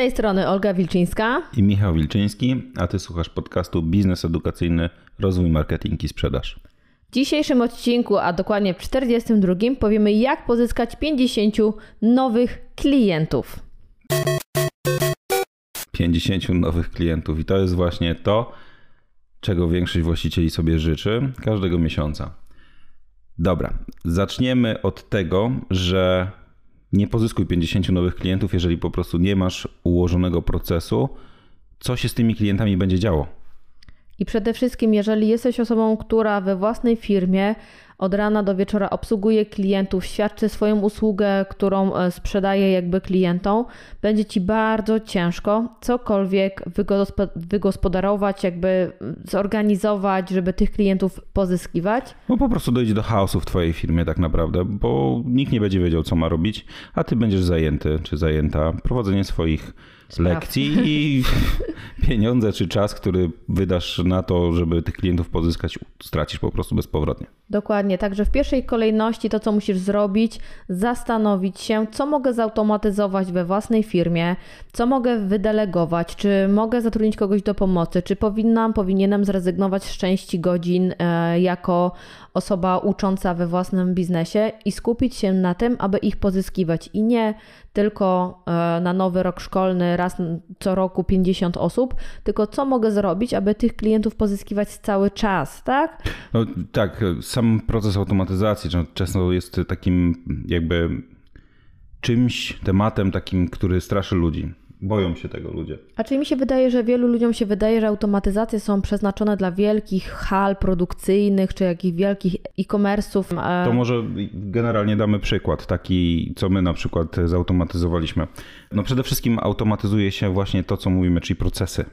tej strony Olga Wilczyńska i Michał Wilczyński, a ty słuchasz podcastu Biznes Edukacyjny Rozwój Marketing i Sprzedaż. W dzisiejszym odcinku, a dokładnie w 42, powiemy jak pozyskać 50 nowych klientów. 50 nowych klientów i to jest właśnie to, czego większość właścicieli sobie życzy każdego miesiąca. Dobra, zaczniemy od tego, że nie pozyskuj 50 nowych klientów, jeżeli po prostu nie masz ułożonego procesu, co się z tymi klientami będzie działo. I przede wszystkim, jeżeli jesteś osobą, która we własnej firmie od rana do wieczora obsługuje klientów, świadczy swoją usługę, którą e, sprzedaje jakby klientom, będzie ci bardzo ciężko cokolwiek wygospodarować, jakby zorganizować, żeby tych klientów pozyskiwać. No po prostu dojdzie do chaosu w twojej firmie tak naprawdę, bo nikt nie będzie wiedział, co ma robić, a ty będziesz zajęty czy zajęta prowadzeniem swoich Spraw. lekcji i pieniądze czy czas, który wydasz na to, żeby tych klientów pozyskać, stracisz po prostu bezpowrotnie. Dokładnie, także w pierwszej kolejności to, co musisz zrobić, zastanowić się, co mogę zautomatyzować we własnej firmie, co mogę wydelegować, czy mogę zatrudnić kogoś do pomocy, czy powinnam, powinienem zrezygnować z części godzin e, jako osoba ucząca we własnym biznesie i skupić się na tym, aby ich pozyskiwać i nie tylko e, na nowy rok szkolny raz co roku 50 osób, tylko co mogę zrobić, aby tych klientów pozyskiwać cały czas, tak? No, tak, sam proces automatyzacji często jest takim jakby czymś, tematem takim, który straszy ludzi. Boją się tego ludzie. A czy mi się wydaje, że wielu ludziom się wydaje, że automatyzacje są przeznaczone dla wielkich hal produkcyjnych czy jakichś wielkich e-commerce'ów? To może generalnie damy przykład, taki co my na przykład zautomatyzowaliśmy. No przede wszystkim automatyzuje się właśnie to, co mówimy, czyli procesy.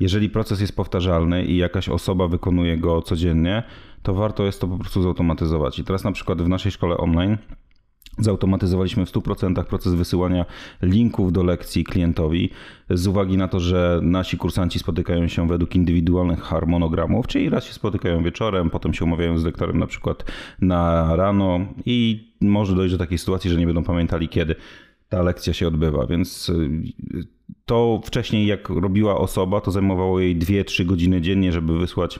Jeżeli proces jest powtarzalny i jakaś osoba wykonuje go codziennie, to warto jest to po prostu zautomatyzować. I teraz na przykład w naszej szkole online Zautomatyzowaliśmy w 100% proces wysyłania linków do lekcji klientowi. Z uwagi na to, że nasi kursanci spotykają się według indywidualnych harmonogramów, czyli raz się spotykają wieczorem, potem się umawiają z lektorem na przykład na rano i może dojść do takiej sytuacji, że nie będą pamiętali kiedy ta lekcja się odbywa, więc y, to wcześniej jak robiła osoba, to zajmowało jej 2-3 godziny dziennie, żeby wysłać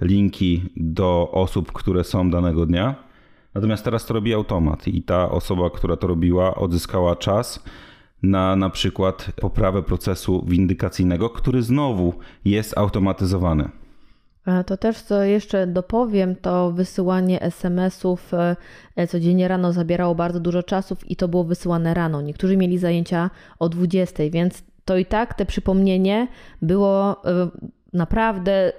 linki do osób, które są danego dnia Natomiast teraz to robi automat i ta osoba, która to robiła, odzyskała czas na na przykład poprawę procesu windykacyjnego, który znowu jest automatyzowany. To też, co jeszcze dopowiem, to wysyłanie SMS-ów e, codziennie rano zabierało bardzo dużo czasu i to było wysyłane rano. Niektórzy mieli zajęcia o 20, więc to i tak te przypomnienie było e, naprawdę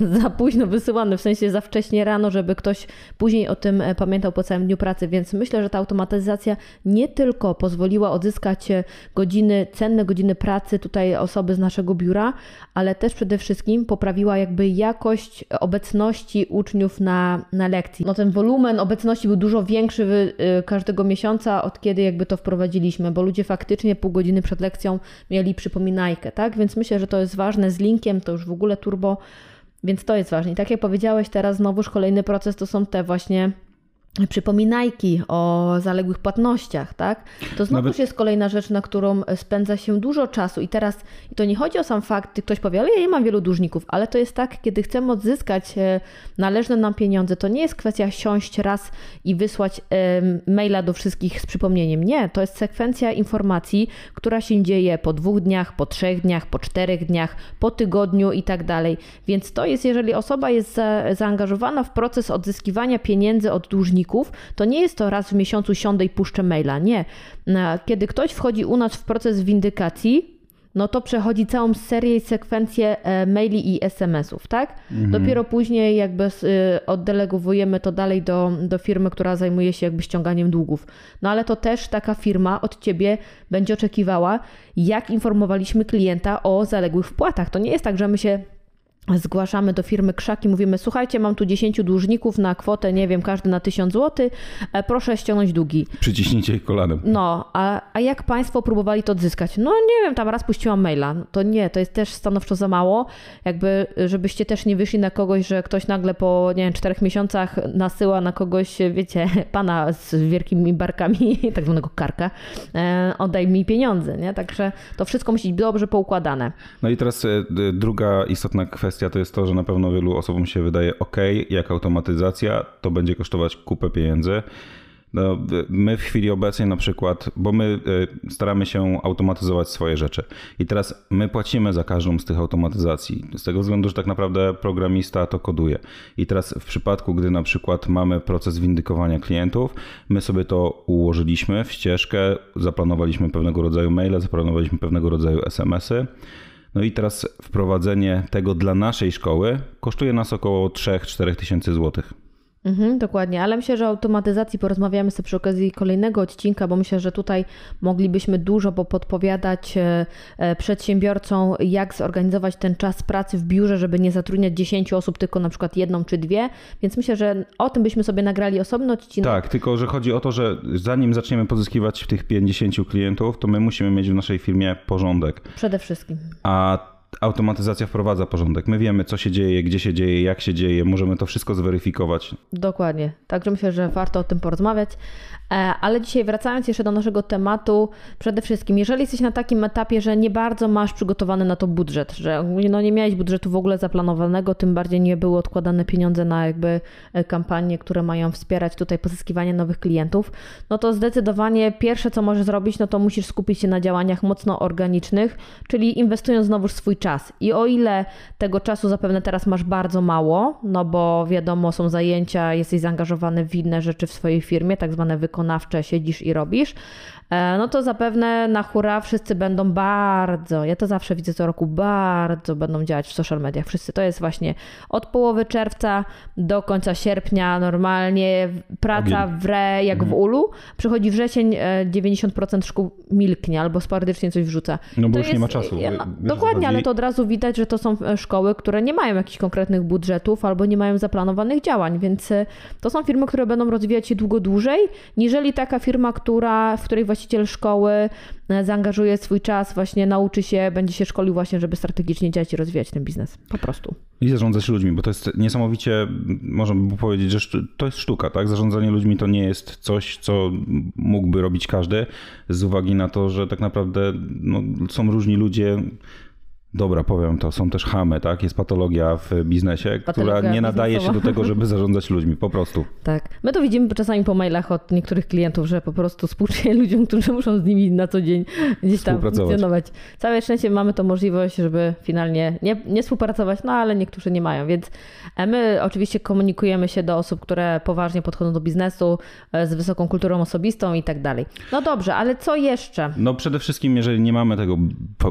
za późno wysyłane, w sensie za wcześnie rano, żeby ktoś później o tym e, pamiętał po całym dniu pracy, więc myślę, że ta automatyzacja nie tylko pozwoliła odzyskać e, godziny, cenne godziny pracy tutaj osoby z naszego biura, ale też przede wszystkim poprawiła jakby jakość obecności uczniów na, na lekcji. No ten wolumen obecności był dużo większy e, każdego miesiąca, od kiedy jakby to wprowadziliśmy, bo ludzie faktycznie pół godziny przed lekcją mieli przypominajkę, tak? Więc myślę, że to jest ważne z linkiem, to już w ogóle turbo, więc to jest ważne. I tak jak powiedziałeś, teraz znowuż kolejny proces to są te właśnie przypominajki o zaległych płatnościach, tak? To znowu Nawet... jest kolejna rzecz, na którą spędza się dużo czasu i teraz i to nie chodzi o sam fakt, ktoś powie, ale ja nie mam wielu dłużników, ale to jest tak, kiedy chcemy odzyskać e, należne nam pieniądze, to nie jest kwestia siąść raz i wysłać maila do wszystkich z przypomnieniem. Nie, to jest sekwencja informacji, która się dzieje po dwóch dniach, po trzech dniach, po czterech dniach, po tygodniu i tak dalej. Więc to jest, jeżeli osoba jest za, zaangażowana w proces odzyskiwania pieniędzy od dłużników, to nie jest to raz w miesiącu siądę i puszczę maila. Nie. Kiedy ktoś wchodzi u nas w proces windykacji, no to przechodzi całą serię i sekwencję e, maili i SMS-ów, tak? Mhm. Dopiero później jakby y, oddelegowujemy to dalej do, do firmy, która zajmuje się jakby ściąganiem długów. No ale to też taka firma od ciebie będzie oczekiwała, jak informowaliśmy klienta o zaległych wpłatach. To nie jest tak, że my się zgłaszamy do firmy Krzaki, mówimy, słuchajcie, mam tu 10 dłużników na kwotę, nie wiem, każdy na 1000 zł, e, proszę ściągnąć długi. Przyciśnijcie ich kolanem. No, a, a jak Państwo próbowali to odzyskać? No nie wiem, tam raz puściłam maila. To nie, to jest też stanowczo za mało. Jakby, żebyście też nie wyszli na kogoś, że ktoś nagle po, nie wiem, czterech miesiącach nasyła na kogoś, wiecie, pana z wielkimi barkami, tak zwanego karka, e, oddaj mi pieniądze, nie? Także to wszystko musi być dobrze poukładane. No i teraz e, druga istotna kwestia kwestia to jest to, że na pewno wielu osobom się wydaje, ok, jak automatyzacja, to będzie kosztować kupę pieniędzy. No, my w chwili obecnej na przykład, bo my y, staramy się automatyzować swoje rzeczy i teraz my płacimy za każdą z tych automatyzacji, z tego względu, że tak naprawdę programista to koduje. I teraz w przypadku, gdy na przykład mamy proces windykowania klientów, my sobie to ułożyliśmy w ścieżkę, zaplanowaliśmy pewnego rodzaju maile, zaplanowaliśmy pewnego rodzaju SMS-y. No i teraz wprowadzenie tego dla naszej szkoły kosztuje nas około 3-4 tysięcy złotych. Mhm, dokładnie, ale myślę, że o automatyzacji porozmawiamy sobie przy okazji kolejnego odcinka, bo myślę, że tutaj moglibyśmy dużo podpowiadać e, e, przedsiębiorcom, jak zorganizować ten czas pracy w biurze, żeby nie zatrudniać 10 osób, tylko na przykład jedną czy dwie. Więc myślę, że o tym byśmy sobie nagrali osobno odcinek. Tak, tylko że chodzi o to, że zanim zaczniemy pozyskiwać tych 50 klientów, to my musimy mieć w naszej firmie porządek. Przede wszystkim. A automatyzacja wprowadza porządek. My wiemy, co się dzieje, gdzie się dzieje, jak się dzieje, możemy to wszystko zweryfikować. Dokładnie. Także myślę, że warto o tym porozmawiać. E, ale dzisiaj wracając jeszcze do naszego tematu, przede wszystkim, jeżeli jesteś na takim etapie, że nie bardzo masz przygotowany na to budżet, że no nie miałeś budżetu w ogóle zaplanowanego, tym bardziej nie były odkładane pieniądze na jakby e, kampanie, które mają wspierać tutaj pozyskiwanie nowych klientów, no to zdecydowanie pierwsze, co możesz zrobić, no to musisz skupić się na działaniach mocno organicznych, czyli inwestując znowu swój czas. I o ile tego czasu zapewne teraz masz bardzo mało, no bo wiadomo, są zajęcia, jesteś zaangażowany w inne rzeczy w swojej firmie, tak zwane wykonania, wykonawcze siedzisz i robisz, no to zapewne na hura wszyscy będą bardzo, ja to zawsze widzę co roku, bardzo będą działać w social mediach. Wszyscy to jest właśnie od połowy czerwca do końca sierpnia normalnie praca wre jak mhm. w ulu. Przychodzi wrzesień, 90% e, szkół milknie albo sporadycznie coś wrzuca. No bo to już jest, nie ma czasu. No, dokładnie, ale to od razu widać, że to są e, szkoły, które nie mają jakichś konkretnych budżetów albo nie mają zaplanowanych działań, więc to są firmy, które będą rozwijać się długo dłużej, niżeli taka firma, która, w której właśnie właściciel szkoły e, zaangażuje swój czas, właśnie nauczy się, będzie się szkolił właśnie, żeby strategicznie działać i rozwijać ten biznes. Po prostu. I zarządzać ludźmi, bo to jest niesamowicie, można by powiedzieć, że to jest sztuka, tak? Zarządzanie ludźmi to nie jest coś, co mógłby robić każdy, z uwagi na to, że tak naprawdę no, są różni ludzie, Dobra, powiem to, są też chamy, tak? Jest patologia w biznesie, patologia która nie nadaje się do tego, żeby zarządzać ludźmi, po prostu. Tak. My to widzimy czasami po mailach od niektórych klientów, że po prostu współczuję ludziom, którzy muszą z nimi na co dzień gdzieś tam funkcjonować. Całe szczęście mamy to możliwość, żeby finalnie nie, nie współpracować, no ale niektórzy nie mają, więc e, my oczywiście komunikujemy się do osób, które poważnie podchodzą do biznesu, e, z wysoką kulturą osobistą i tak dalej. No dobrze, ale co jeszcze? No przede wszystkim, jeżeli nie mamy tego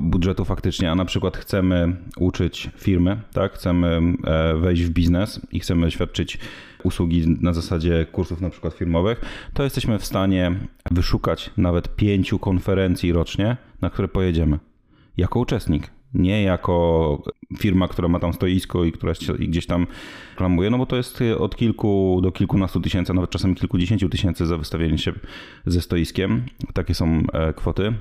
budżetu faktycznie, a na przykład przykład chcemy uczyć firmy, tak? chcemy e, wejść w biznes i chcemy świadczyć usługi na zasadzie kursów na przykład firmowych, to jesteśmy w stanie wyszukać nawet pięciu konferencji rocznie, na które pojedziemy jako uczestnik. Nie jako firma, która ma tam stoisko i która gdzieś tam reklamuje, no bo to jest od kilku do kilkunastu tysięcy, nawet czasem kilkudziesięciu tysięcy za wystawienie się ze stoiskiem. Takie są e, kwoty.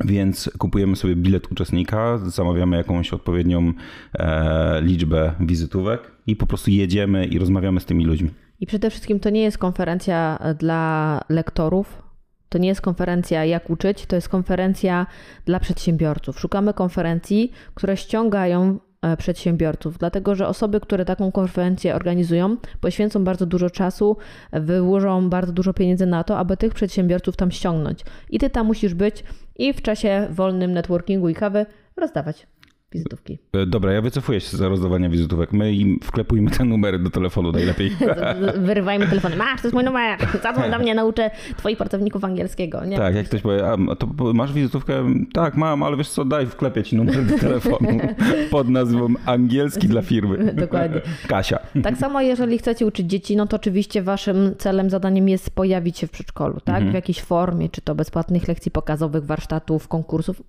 Więc kupujemy sobie bilet uczestnika, zamawiamy jakąś odpowiednią e, liczbę wizytówek i po prostu jedziemy i rozmawiamy z tymi ludźmi. I przede wszystkim to nie jest konferencja dla lektorów, to nie jest konferencja jak uczyć, to jest konferencja dla przedsiębiorców. Szukamy konferencji, które ściągają przedsiębiorców, dlatego że osoby, które taką konferencję organizują, poświęcą bardzo dużo czasu, wyłożą bardzo dużo pieniędzy na to, aby tych przedsiębiorców tam ściągnąć. I ty tam musisz być i w czasie wolnym networkingu i kawy rozdawać wizytówki. E, dobra, ja wycofuję się za rozdawania wizytówek. My im wklepujmy te numery do telefonu najlepiej. Wyrywajmy telefony. Masz, to jest mój numer. Zadzwoń do mnie, nauczę twoich pracowników angielskiego. Nie? Tak, jak ktoś powie, a to masz wizytówkę? Tak, mam, ale wiesz co, daj, wklepię ci numer do telefonu pod nazwą angielski dla firmy. Dokładnie. Kasia. Tak samo jeżeli chcecie uczyć dzieci, no to oczywiście waszym celem, zadaniem jest pojawić się w przedszkolu, tak? Mhm. W jakiejś formie, czy to bezpłatnych lekcji pokazowych, warsztatów, konkursów.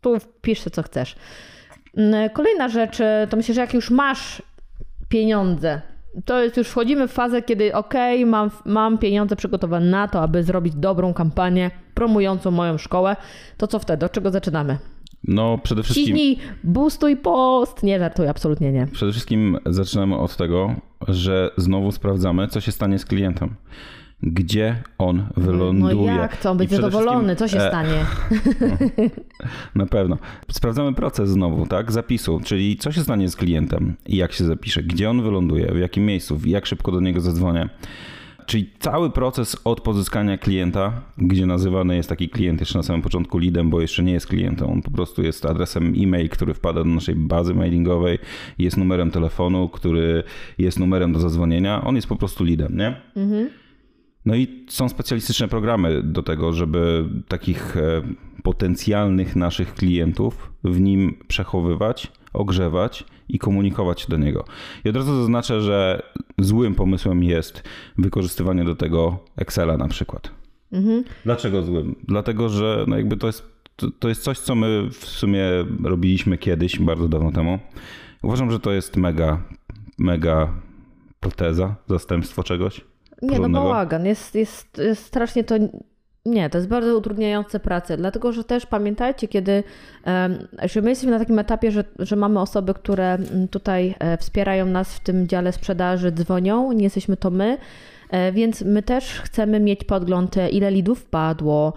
Tu wpisz co chcesz. Mm, kolejna rzecz, e, to myślę, że jak już masz pieniądze, to jest już wchodzimy w fazę, kiedy okej, okay, mam, mam pieniądze przygotowane na to, aby zrobić dobrą kampanię promującą moją szkołę, to co wtedy? Od czego zaczynamy? No, przede wszystkim. Ciśnij, boostuj post. Nie żartuj, absolutnie nie. Przede wszystkim zaczynamy od tego, że znowu sprawdzamy, co się stanie z klientem gdzie on wyląduje. No jak to? On być zadowolony, co się e... stanie? Na pewno. Sprawdzamy proces znowu, tak? Zapisu, czyli co się stanie z klientem i jak się zapisze, gdzie on wyląduje, w jakim miejscu, jak szybko do niego zadzwonię. Czyli cały proces od pozyskania klienta, gdzie nazywany jest taki klient jeszcze na samym początku leadem, bo jeszcze nie jest klientem, on po prostu jest adresem e-mail, który wpada do naszej bazy mailingowej, jest numerem telefonu, który jest numerem do zadzwonienia, on jest po prostu leadem, nie? Mhm. No i są specjalistyczne programy do tego, żeby takich e, potencjalnych naszych klientów w nim przechowywać, ogrzewać i komunikować się do niego. I od razu zaznaczę, że złym pomysłem jest wykorzystywanie do tego Excela na przykład. Mhm. Dlaczego złym? Dlatego, że no jakby to jest, to, to jest coś, co my w sumie robiliśmy kiedyś, bardzo dawno temu. Uważam, że to jest mega, mega proteza, zastępstwo czegoś. Nie, no bałagan. Jest, jest, jest strasznie to nie, to jest bardzo utrudniające pracę, dlatego że też pamiętajcie, kiedy że my jesteśmy na takim etapie, że, że mamy osoby, które mm, tutaj e, wspierają nas w tym dziale sprzedaży, dzwonią, nie jesteśmy to my, więc my też chcemy mieć podgląd, ile lidów wpadło,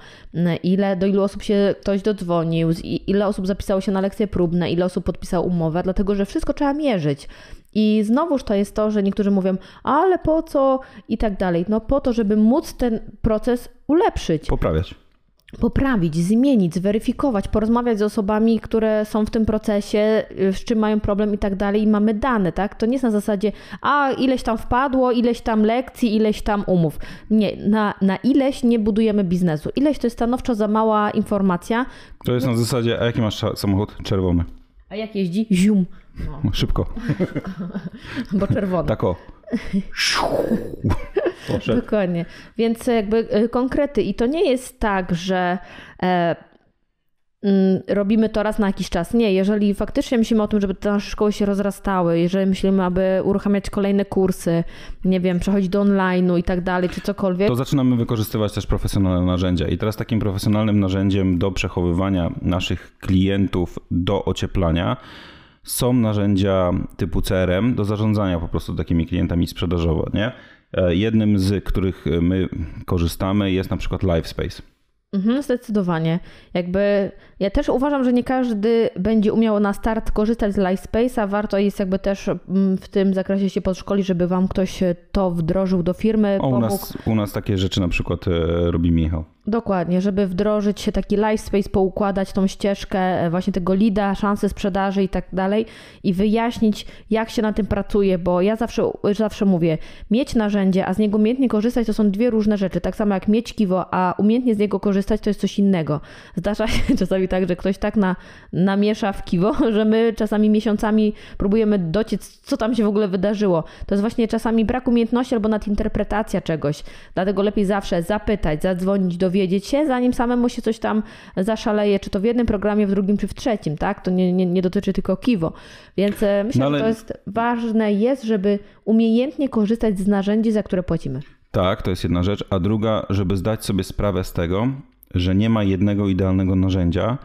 ile, do ilu osób się ktoś dodzwonił, ile osób zapisało się na lekcje próbne, ile osób podpisało umowę, dlatego że wszystko trzeba mierzyć. I znowuż to jest to, że niektórzy mówią, ale po co i tak dalej. No po to, żeby móc ten proces ulepszyć. Poprawiać. Poprawić, zmienić, zweryfikować, porozmawiać z osobami, które są w tym procesie, z czym mają problem i tak dalej, i mamy dane, tak? To nie jest na zasadzie, a ileś tam wpadło, ileś tam lekcji, ileś tam umów. Nie, na, na ileś nie budujemy biznesu. Ileś to jest stanowczo za mała informacja. To jest na zasadzie, a jaki masz samochód? Czerwony. A jak jeździ? Zium. No. Szybko. Bo czerwony. Tak o. Dokładnie. Więc jakby e, konkrety. I to nie jest tak, że e, Mm, robimy to raz na jakiś czas. Nie, jeżeli faktycznie myślimy o tym, żeby te nasze szkoły się rozrastały, jeżeli myślimy, aby uruchamiać kolejne kursy, nie wiem, przechodzić do online'u i tak dalej, czy cokolwiek. To zaczynamy wykorzystywać też profesjonalne narzędzia. I teraz takim profesjonalnym narzędziem do przechowywania naszych klientów do ocieplania są narzędzia typu CRM do zarządzania po prostu takimi klientami sprzedażowo. Nie? E, jednym z których my korzystamy jest na przykład LiveSpace. Mhm, zdecydowanie. Jakby ja też uważam, że nie każdy będzie umiał na start korzystać z Livespace'a. Warto jest jakby też mm, w tym zakresie się podszkolić, żeby wam ktoś to wdrożył do firmy. O, u, nas, u nas takie rzeczy na przykład e, robi Michał. Dokładnie, żeby wdrożyć się taki Livespace, poukładać tą ścieżkę e, właśnie tego lida, szanse sprzedaży i tak dalej i wyjaśnić, jak się na tym pracuje, bo ja zawsze, zawsze mówię, mieć narzędzie, a z niego umiejętnie korzystać to są dwie różne rzeczy. Tak samo jak mieć kiwo, a umiejętnie z niego korzystać to jest coś innego. Zdarza się czasami tak, że ktoś tak na, namiesza w kiwo, że my czasami miesiącami próbujemy dociec, co tam się w ogóle wydarzyło. To jest właśnie czasami brak umiejętności albo nadinterpretacja czegoś. Dlatego lepiej zawsze zapytać, zadzwonić, dowiedzieć się, zanim samemu się coś tam zaszaleje, czy to w jednym programie, w drugim, czy w trzecim, tak? To nie, nie, nie dotyczy tylko kiwo. Więc e, myślę, no ale... że to jest ważne jest, żeby umiejętnie korzystać z narzędzi, za które płacimy. Tak, to jest jedna rzecz. A druga, żeby zdać sobie sprawę z tego, że nie ma jednego idealnego narzędzia,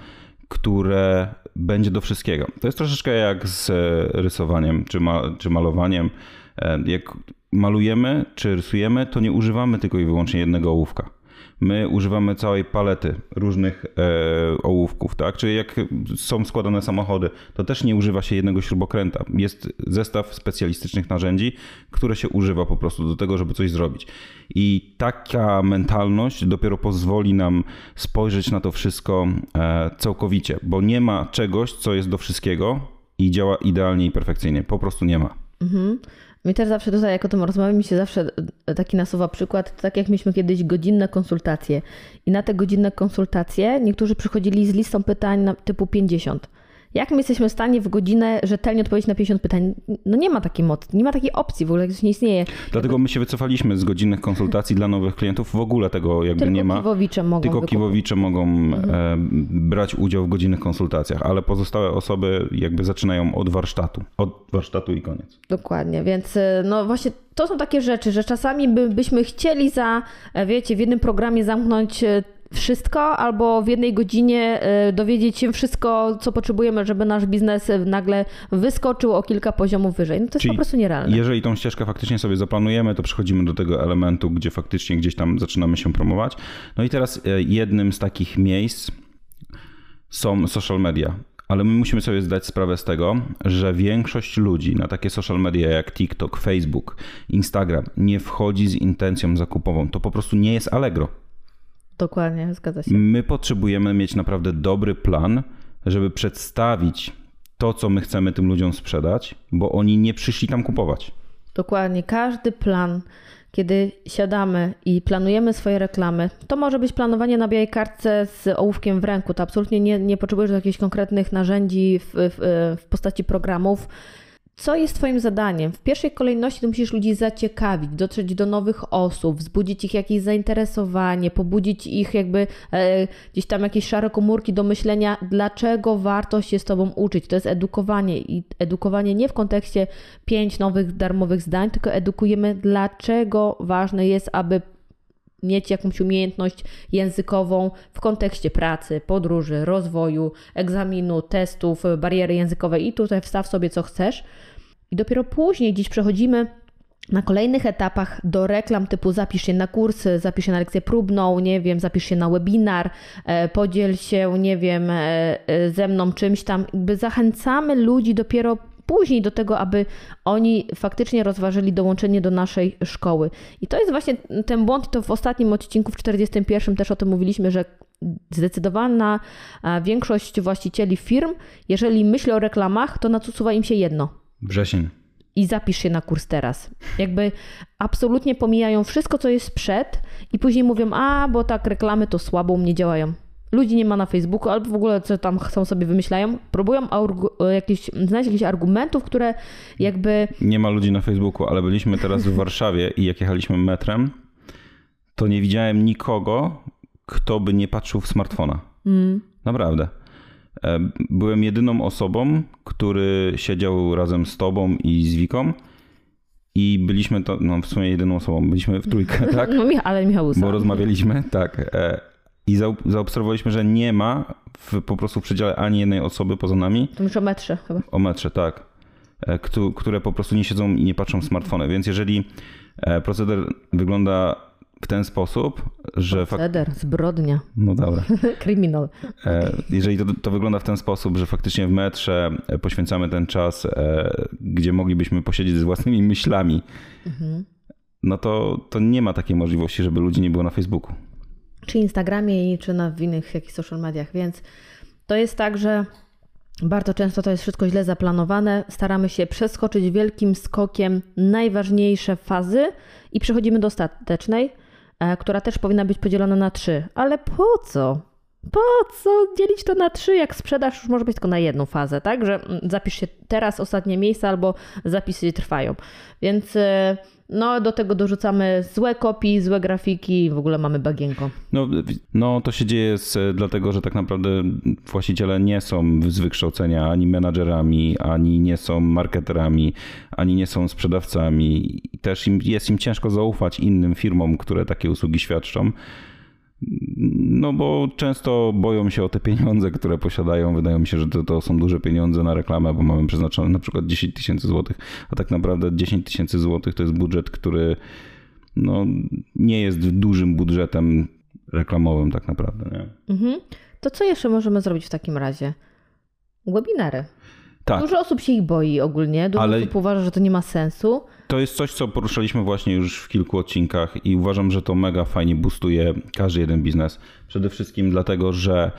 które będzie do wszystkiego. To jest troszeczkę jak z rysowaniem czy, ma, czy malowaniem. E, jak malujemy czy rysujemy, to nie używamy tylko i wyłącznie jednego ołówka my używamy całej palety różnych e, ołówków, tak? Czyli jak są składane samochody, to też nie używa się jednego śrubokręta. Jest zestaw specjalistycznych narzędzi, które się używa po prostu do tego, żeby coś zrobić. I taka mentalność dopiero pozwoli nam spojrzeć na to wszystko e, całkowicie, bo nie ma czegoś, co jest do wszystkiego i działa idealnie i perfekcyjnie. Po prostu nie ma. Mhm. Mi też zawsze tutaj, jak o tym rozmawiamy, mi się zawsze e, taki nasuwa przykład, tak jak mieliśmy kiedyś godzinne konsultacje. I na te godzinne konsultacje niektórzy przychodzili z listą pytań typu 50. Jak my jesteśmy w stanie w godzinę rzetelnie odpowiedzieć na 50 pytań? No nie ma takiej mocy, nie ma takiej opcji w ogóle, to nie istnieje. Dlatego my się wycofaliśmy z godzinnych konsultacji dla nowych klientów. W ogóle tego jakby Tylko nie ma. Kiwowicze mogą Tylko wykupić. kiwowicze mogą e, brać udział w godzinnych konsultacjach, ale pozostałe osoby jakby zaczynają od warsztatu. Od warsztatu i koniec. Dokładnie, więc y, no właśnie to są takie rzeczy, że czasami by, byśmy chcieli za, e, wiecie, w jednym programie zamknąć e, wszystko, albo w jednej godzinie e, dowiedzieć się wszystko, co potrzebujemy, żeby nasz biznes e, nagle wyskoczył o kilka poziomów wyżej. No to jest Czyli po prostu nierealne. Jeżeli tą ścieżkę faktycznie sobie zaplanujemy, to przechodzimy do tego elementu, gdzie faktycznie gdzieś tam zaczynamy się promować. No i teraz e, jednym z takich miejsc są social media. Ale my musimy sobie zdać sprawę z tego, że większość ludzi na takie social media jak TikTok, Facebook, Instagram nie wchodzi z intencją zakupową. To po prostu nie jest Allegro. Dokładnie, zgadza się. My potrzebujemy mieć naprawdę dobry plan, żeby przedstawić to, co my chcemy tym ludziom sprzedać, bo oni nie przyszli tam kupować. Dokładnie, każdy plan, kiedy siadamy i planujemy swoje reklamy, to może być planowanie na białej kartce z ołówkiem w ręku. To absolutnie nie, nie potrzebujesz jakichś konkretnych narzędzi w, w, w postaci programów. Co jest Twoim zadaniem? W pierwszej kolejności musisz ludzi zaciekawić, dotrzeć do nowych osób, wzbudzić ich jakieś zainteresowanie, pobudzić ich jakby e, gdzieś tam jakieś szare komórki do myślenia, dlaczego warto się z Tobą uczyć. To jest edukowanie i edukowanie nie w kontekście pięć nowych darmowych zdań, tylko edukujemy, dlaczego ważne jest, aby mieć jakąś umiejętność językową w kontekście pracy, podróży, rozwoju, egzaminu, testów, bariery językowej i tutaj wstaw sobie co chcesz. I dopiero później dziś przechodzimy na kolejnych etapach do reklam typu zapisz się na kurs, zapisz się na lekcję próbną, nie wiem, zapisz się na webinar, e, podziel się, nie wiem, e, e, ze mną czymś tam. Jakby zachęcamy ludzi dopiero później do tego, aby oni faktycznie rozważyli dołączenie do naszej szkoły. I to jest właśnie ten błąd, i to w ostatnim odcinku, w 41 też o tym mówiliśmy, że zdecydowana e, większość właścicieli firm, jeżeli myśli o reklamach, to nasuwa im się jedno. Wrzesień. I zapisz się na kurs teraz. Jakby absolutnie pomijają wszystko, co jest przed, i później mówią: A, bo tak reklamy to słabo u mnie działają. Ludzi nie ma na Facebooku, albo w ogóle co tam chcą sobie wymyślają. Próbują argu- jakieś, znaleźć jakichś argumentów, które jakby. Nie ma ludzi na Facebooku, ale byliśmy teraz w Warszawie i jak jechaliśmy metrem, to nie widziałem nikogo, kto by nie patrzył w smartfona. Mm, Naprawdę. E, Byłem jedyną osobą, który siedział razem z tobą i z Wiką i byliśmy to, no w sumie jedyną osobą, byliśmy w trójkę, tak? no, ale Michał. Bo rozmawialiśmy, tak. I zaobserwowaliśmy, że nie ma w, po prostu w przedziale ani jednej osoby poza nami To już o metrze chyba. o metrze, tak. E, któ- Które po prostu nie siedzą i nie patrzą w smartfony. Więc jeżeli e, proceder wygląda w ten sposób, że fak- Ceder, zbrodnia, No dobra. kryminal. E, Jeżeli to, to wygląda w ten sposób, że faktycznie w metrze poświęcamy ten czas, gdzie moglibyśmy posiedzieć z własnymi myślami, no to, to nie ma takiej możliwości, żeby ludzi nie było na Facebooku. Czy Instagramie, czy na w innych jakichś social mediach, więc to jest tak, że bardzo często to jest wszystko źle zaplanowane. Staramy się przeskoczyć wielkim skokiem najważniejsze fazy i przechodzimy do ostatecznej, e, która też powinna być podzielona na trzy. Ale po co? Po co dzielić to na trzy, jak sprzedaż już może być tylko na jedną fazę, tak? Że mm, zapisz się teraz, ostatnie miejsca, albo zapisy trwają. Więc e, no, do tego dorzucamy złe kopii, złe grafiki, w ogóle mamy bagienko. No, no to się dzieje z, dlatego, że tak naprawdę właściciele nie są z wykształcenia ani menadżerami, ani nie są marketerami, ani nie są sprzedawcami. Też im, jest im ciężko zaufać innym firmom, które takie usługi świadczą. No bo często boją się o te pieniądze, które posiadają. Wydaje mi się, że to, to są duże pieniądze na reklamę, bo mamy przeznaczone na przykład 10 tysięcy złotych, a tak naprawdę 10 tysięcy złotych to jest budżet, który no, nie jest dużym budżetem reklamowym tak naprawdę. Nie? Mhm. To co jeszcze możemy zrobić w takim razie? Webinary. Tak, Dużo osób się ich boi ogólnie, dużo Ale- osób uważa, że to nie ma sensu. to jest coś, co poruszaliśmy właśnie już w kilku odcinkach i uważam, że to mega fajnie boostuje każdy jeden biznes. Przede wszystkim dlatego, że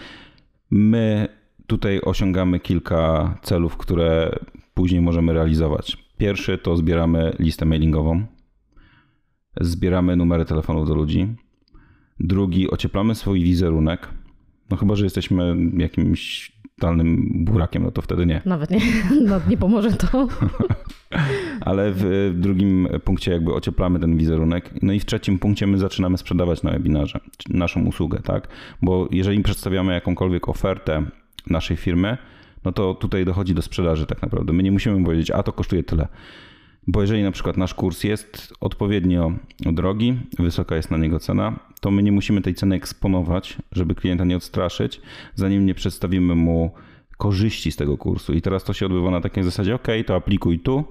my tutaj osiągamy kilka celów, które później możemy realizować. Pierwszy to zbieramy listę mailingową, zbieramy numery telefonów do ludzi. Drugi, ocieplamy swój wizerunek. No chyba, że jesteśmy jakimś totalnym burakiem, no to wtedy nie. Nawet nie, no, nie pomoże to. Ale w drugim punkcie jakby ocieplamy ten wizerunek. No i w trzecim punkcie my zaczynamy sprzedawać na webinarze naszą usługę, tak? Bo jeżeli przedstawiamy jakąkolwiek ofertę naszej firmy, no to tutaj dochodzi do sprzedaży tak naprawdę. My nie musimy powiedzieć, a to kosztuje tyle. Bo jeżeli na przykład nasz kurs jest odpowiednio drogi, wysoka jest na niego cena, to my nie musimy tej ceny eksponować, żeby klienta nie odstraszyć, zanim nie przedstawimy mu korzyści z tego kursu. I teraz to się odbywa na takiej zasadzie, ok, to aplikuj tu,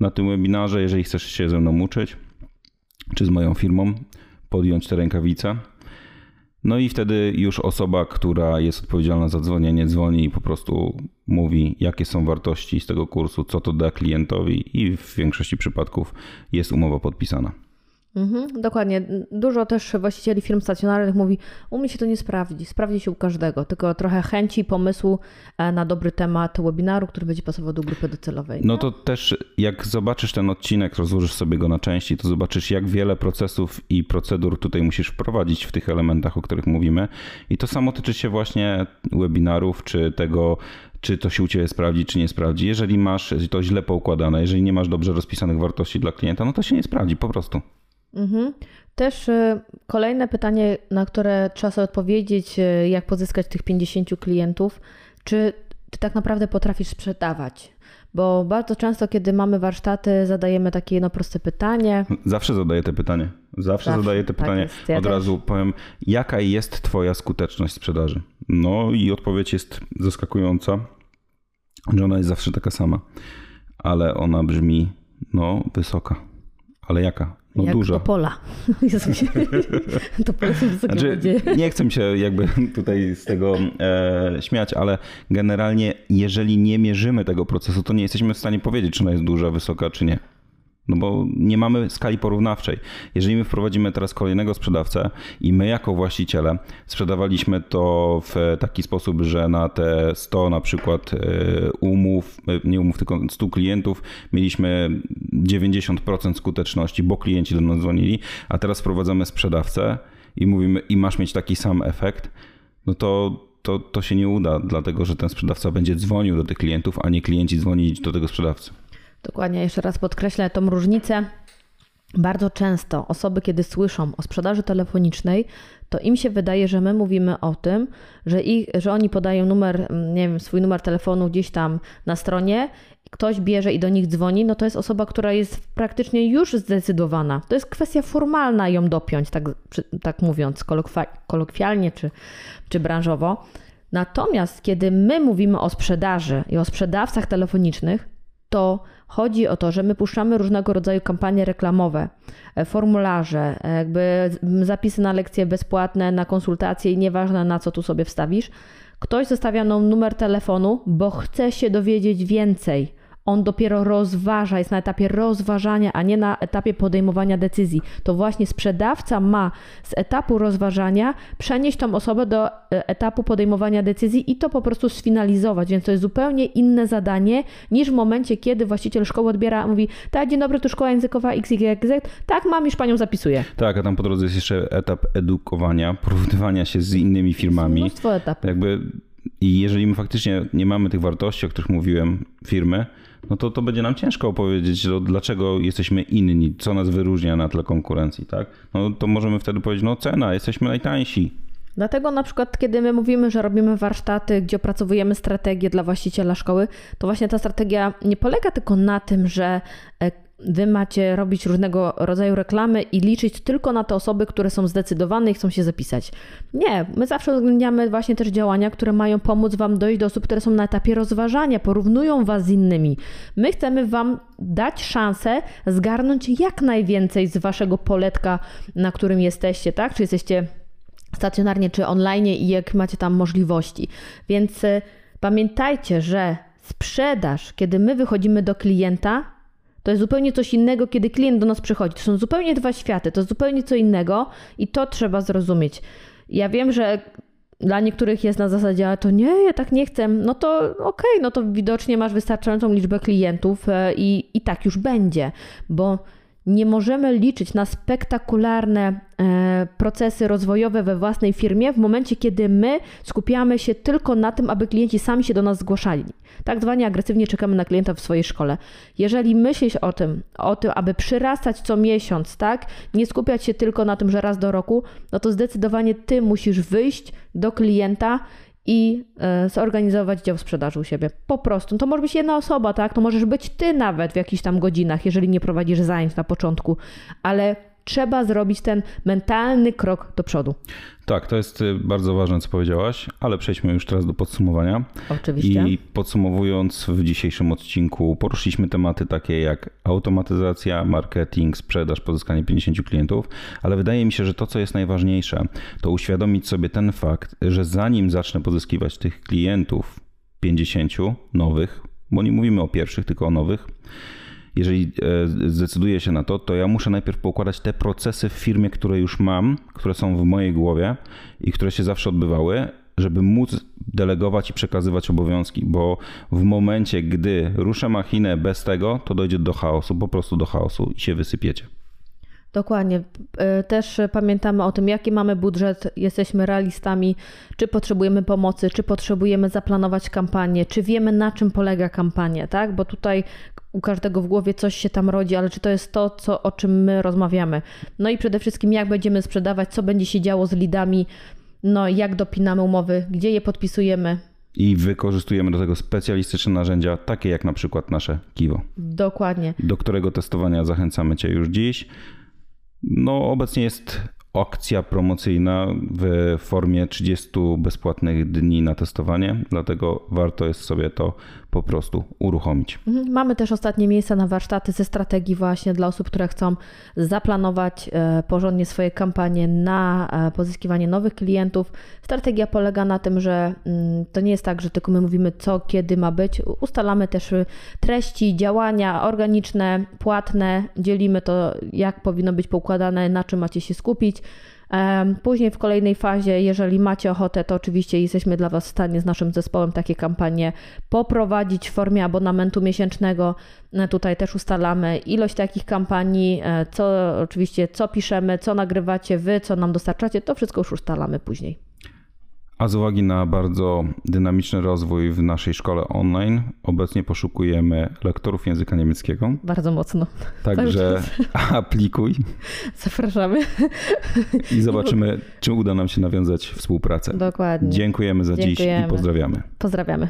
na tym webinarze, jeżeli chcesz się ze mną uczyć, czy z moją firmą, podjąć te rękawice. No i wtedy już osoba, która jest odpowiedzialna za dzwonienie, dzwoni i po prostu mówi, jakie są wartości z tego kursu, co to da klientowi, i w większości przypadków jest umowa podpisana. Mhm, dokładnie. Dużo też właścicieli firm stacjonarnych mówi, u mnie się to nie sprawdzi, sprawdzi się u każdego, tylko trochę chęci, pomysłu e, na dobry temat webinaru, który będzie pasował do grupy docelowej. No to też jak zobaczysz ten odcinek, rozłożysz sobie go na części, to zobaczysz jak wiele procesów i procedur tutaj musisz wprowadzić w tych elementach, o których mówimy. I to samo tyczy się właśnie webinarów, czy tego, czy to się u Ciebie sprawdzi, czy nie sprawdzi. Jeżeli masz to źle poukładane, jeżeli nie masz dobrze rozpisanych wartości dla klienta, no to się nie sprawdzi po prostu. Mhm. Też y, kolejne pytanie, na które trzeba sobie odpowiedzieć, y, jak pozyskać tych 50 klientów, czy ty tak naprawdę potrafisz sprzedawać? Bo bardzo często, kiedy mamy warsztaty, zadajemy takie jedno proste pytanie. Zawsze zadaję te pytanie. Zawsze, Zawsze zadaję te tak pytanie. Ja Od też. razu powiem, jaka jest Twoja skuteczność sprzedaży? No i odpowiedź jest zaskakująca, że ona jest zawsze taka sama, ale ona brzmi, no, wysoka. Ale jaka? No Jak dużo. Topola. Topola się znaczy, Nie chcę się jakby tutaj z tego e, śmiać, ale generalnie jeżeli nie mierzymy tego procesu, to nie jesteśmy w stanie powiedzieć, czy ona jest duża, wysoka, czy nie. No bo nie mamy skali porównawczej. Jeżeli my wprowadzimy teraz kolejnego sprzedawcę i my jako właściciele sprzedawaliśmy to w taki sposób, że na te 100 na przykład e, umów, e, nie umów, tylko 100 klientów mieliśmy 90% skuteczności, bo klienci do nas dzwonili, a teraz wprowadzamy sprzedawcę i mówimy i masz mieć taki sam efekt, no to to, to się nie uda, dlatego że ten sprzedawca będzie dzwonił do tych klientów, a nie klienci dzwonić do tego sprzedawcy. Dokładnie, jeszcze raz podkreślę tą różnicę. Bardzo często osoby, kiedy słyszą o sprzedaży telefonicznej, to im się wydaje, że my mówimy o tym, że, ich, że oni podają numer, mm, nie wiem, swój numer telefonu gdzieś tam na stronie, ktoś bierze i do nich dzwoni, no to jest osoba, która jest praktycznie już zdecydowana. To jest kwestia formalna ją dopiąć, tak, tak mówiąc kolokwialnie czy, czy branżowo. Natomiast kiedy my mówimy o sprzedaży i o sprzedawcach telefonicznych, to chodzi o to, że my puszczamy różnego rodzaju kampanie reklamowe, e, formularze, e, jakby zapisy na lekcje bezpłatne, na konsultacje i nieważne na co tu sobie wstawisz. Ktoś zostawia nam numer telefonu, bo chce się dowiedzieć więcej on dopiero rozważa, jest na etapie rozważania, a nie na etapie podejmowania decyzji. To właśnie sprzedawca ma z etapu rozważania przenieść tą osobę do e, etapu podejmowania decyzji i to po prostu sfinalizować, więc to jest zupełnie inne zadanie niż w momencie, kiedy właściciel szkoły odbiera, mówi, tak, dzień dobry, tu szkoła językowa XYZ, tak, mam, już panią zapisuję. Tak, a tam po drodze jest jeszcze etap edukowania, porównywania się z innymi firmami. Mnóstwo etapów. Jakby i jeżeli my faktycznie nie mamy tych wartości, o których mówiłem, firmy, no to to będzie nam ciężko opowiedzieć, no, dlaczego jesteśmy inni, co nas wyróżnia na tle konkurencji, tak? No to możemy wtedy powiedzieć, no cena, jesteśmy najtańsi. Dlatego na przykład, kiedy my mówimy, że robimy warsztaty, gdzie opracowujemy strategię dla właściciela szkoły, to właśnie ta strategia nie polega tylko na tym, że e, Wy macie robić różnego rodzaju reklamy i liczyć tylko na te osoby, które są zdecydowane i chcą się zapisać. Nie, my zawsze uwzględniamy właśnie też działania, które mają pomóc Wam dojść do osób, które są na etapie rozważania, porównują Was z innymi. My chcemy Wam dać szansę zgarnąć jak najwięcej z Waszego poletka, na którym jesteście, tak? Czy jesteście stacjonarnie, czy online i jak macie tam możliwości. Więc y, pamiętajcie, że sprzedaż, kiedy my wychodzimy do klienta, to jest zupełnie coś innego, kiedy klient do nas przychodzi. To są zupełnie dwa światy, to jest zupełnie co innego i to trzeba zrozumieć. Ja wiem, że dla niektórych jest na zasadzie, a to nie, ja tak nie chcę, no to okej, okay, no to widocznie masz wystarczającą liczbę klientów e, i, i tak już będzie, bo nie możemy liczyć na spektakularne e, procesy rozwojowe we własnej firmie w momencie, kiedy my skupiamy się tylko na tym, aby klienci sami się do nas zgłaszali. Tak zwanie agresywnie czekamy na klienta w swojej szkole. Jeżeli myślisz o tym, o tym, aby przyrastać co miesiąc, tak, nie skupiać się tylko na tym, że raz do roku, no to zdecydowanie ty musisz wyjść do klienta i e, zorganizować dział sprzedaży u siebie. Po prostu. To może być jedna osoba, tak? To możesz być ty nawet w jakichś tam godzinach, jeżeli nie prowadzisz zajęć na początku, ale trzeba zrobić ten mentalny krok do przodu. Tak, to jest y, bardzo ważne, co powiedziałaś, ale przejdźmy już teraz do podsumowania. Oczywiście. I podsumowując, w dzisiejszym odcinku poruszyliśmy tematy takie jak automatyzacja, marketing, sprzedaż, pozyskanie 50 klientów, ale wydaje mi się, że to, co jest najważniejsze, to uświadomić sobie ten fakt, że zanim zacznę pozyskiwać tych klientów 50 nowych, bo nie mówimy o pierwszych, tylko o nowych, jeżeli e, zdecyduję się na to, to ja muszę najpierw poukładać te procesy w firmie, które już mam, które są w mojej głowie i które się zawsze odbywały, żeby móc delegować i przekazywać obowiązki, bo w momencie, gdy ruszę machinę bez tego, to dojdzie do chaosu, po prostu do chaosu i się wysypiecie. Dokładnie. E, też pamiętamy o tym, jaki mamy budżet, jesteśmy realistami, czy potrzebujemy pomocy, czy potrzebujemy zaplanować kampanię, czy wiemy, na czym polega kampania, tak? Bo tutaj u każdego w głowie coś się tam rodzi, ale czy to jest to, co, o czym my rozmawiamy? No i przede wszystkim, jak będziemy sprzedawać, co będzie się działo z lidami, no jak dopinamy umowy, gdzie je podpisujemy. I wykorzystujemy do tego specjalistyczne narzędzia, takie jak na przykład nasze Kiwo. Dokładnie. Do którego testowania zachęcamy Cię już dziś. No, obecnie jest akcja promocyjna w formie 30 bezpłatnych dni na testowanie, dlatego warto jest sobie to po prostu uruchomić. Mhm. Mamy też ostatnie miejsca na warsztaty ze strategii właśnie dla osób, które chcą zaplanować e, porządnie swoje kampanie na e, pozyskiwanie nowych klientów. Strategia polega na tym, że mm, to nie jest tak, że tylko my mówimy co, kiedy ma być. Ustalamy też treści, działania organiczne, płatne, dzielimy to, jak powinno być poukładane, na czym macie się skupić. Później w kolejnej fazie, jeżeli macie ochotę, to oczywiście jesteśmy dla Was w stanie z naszym zespołem takie kampanie poprowadzić w formie abonamentu miesięcznego. E, tutaj też ustalamy ilość takich kampanii, e, co oczywiście co piszemy, co nagrywacie Wy, co nam dostarczacie, to wszystko już ustalamy później. A z uwagi na bardzo dynamiczny rozwój w naszej szkole online, obecnie poszukujemy lektorów języka niemieckiego. Bardzo mocno. Także aplikuj. Zapraszamy. I zobaczymy, czy uda nam się nawiązać współpracę. Dokładnie. Dziękujemy za Dziękujemy. dziś i pozdrawiamy. Pozdrawiamy.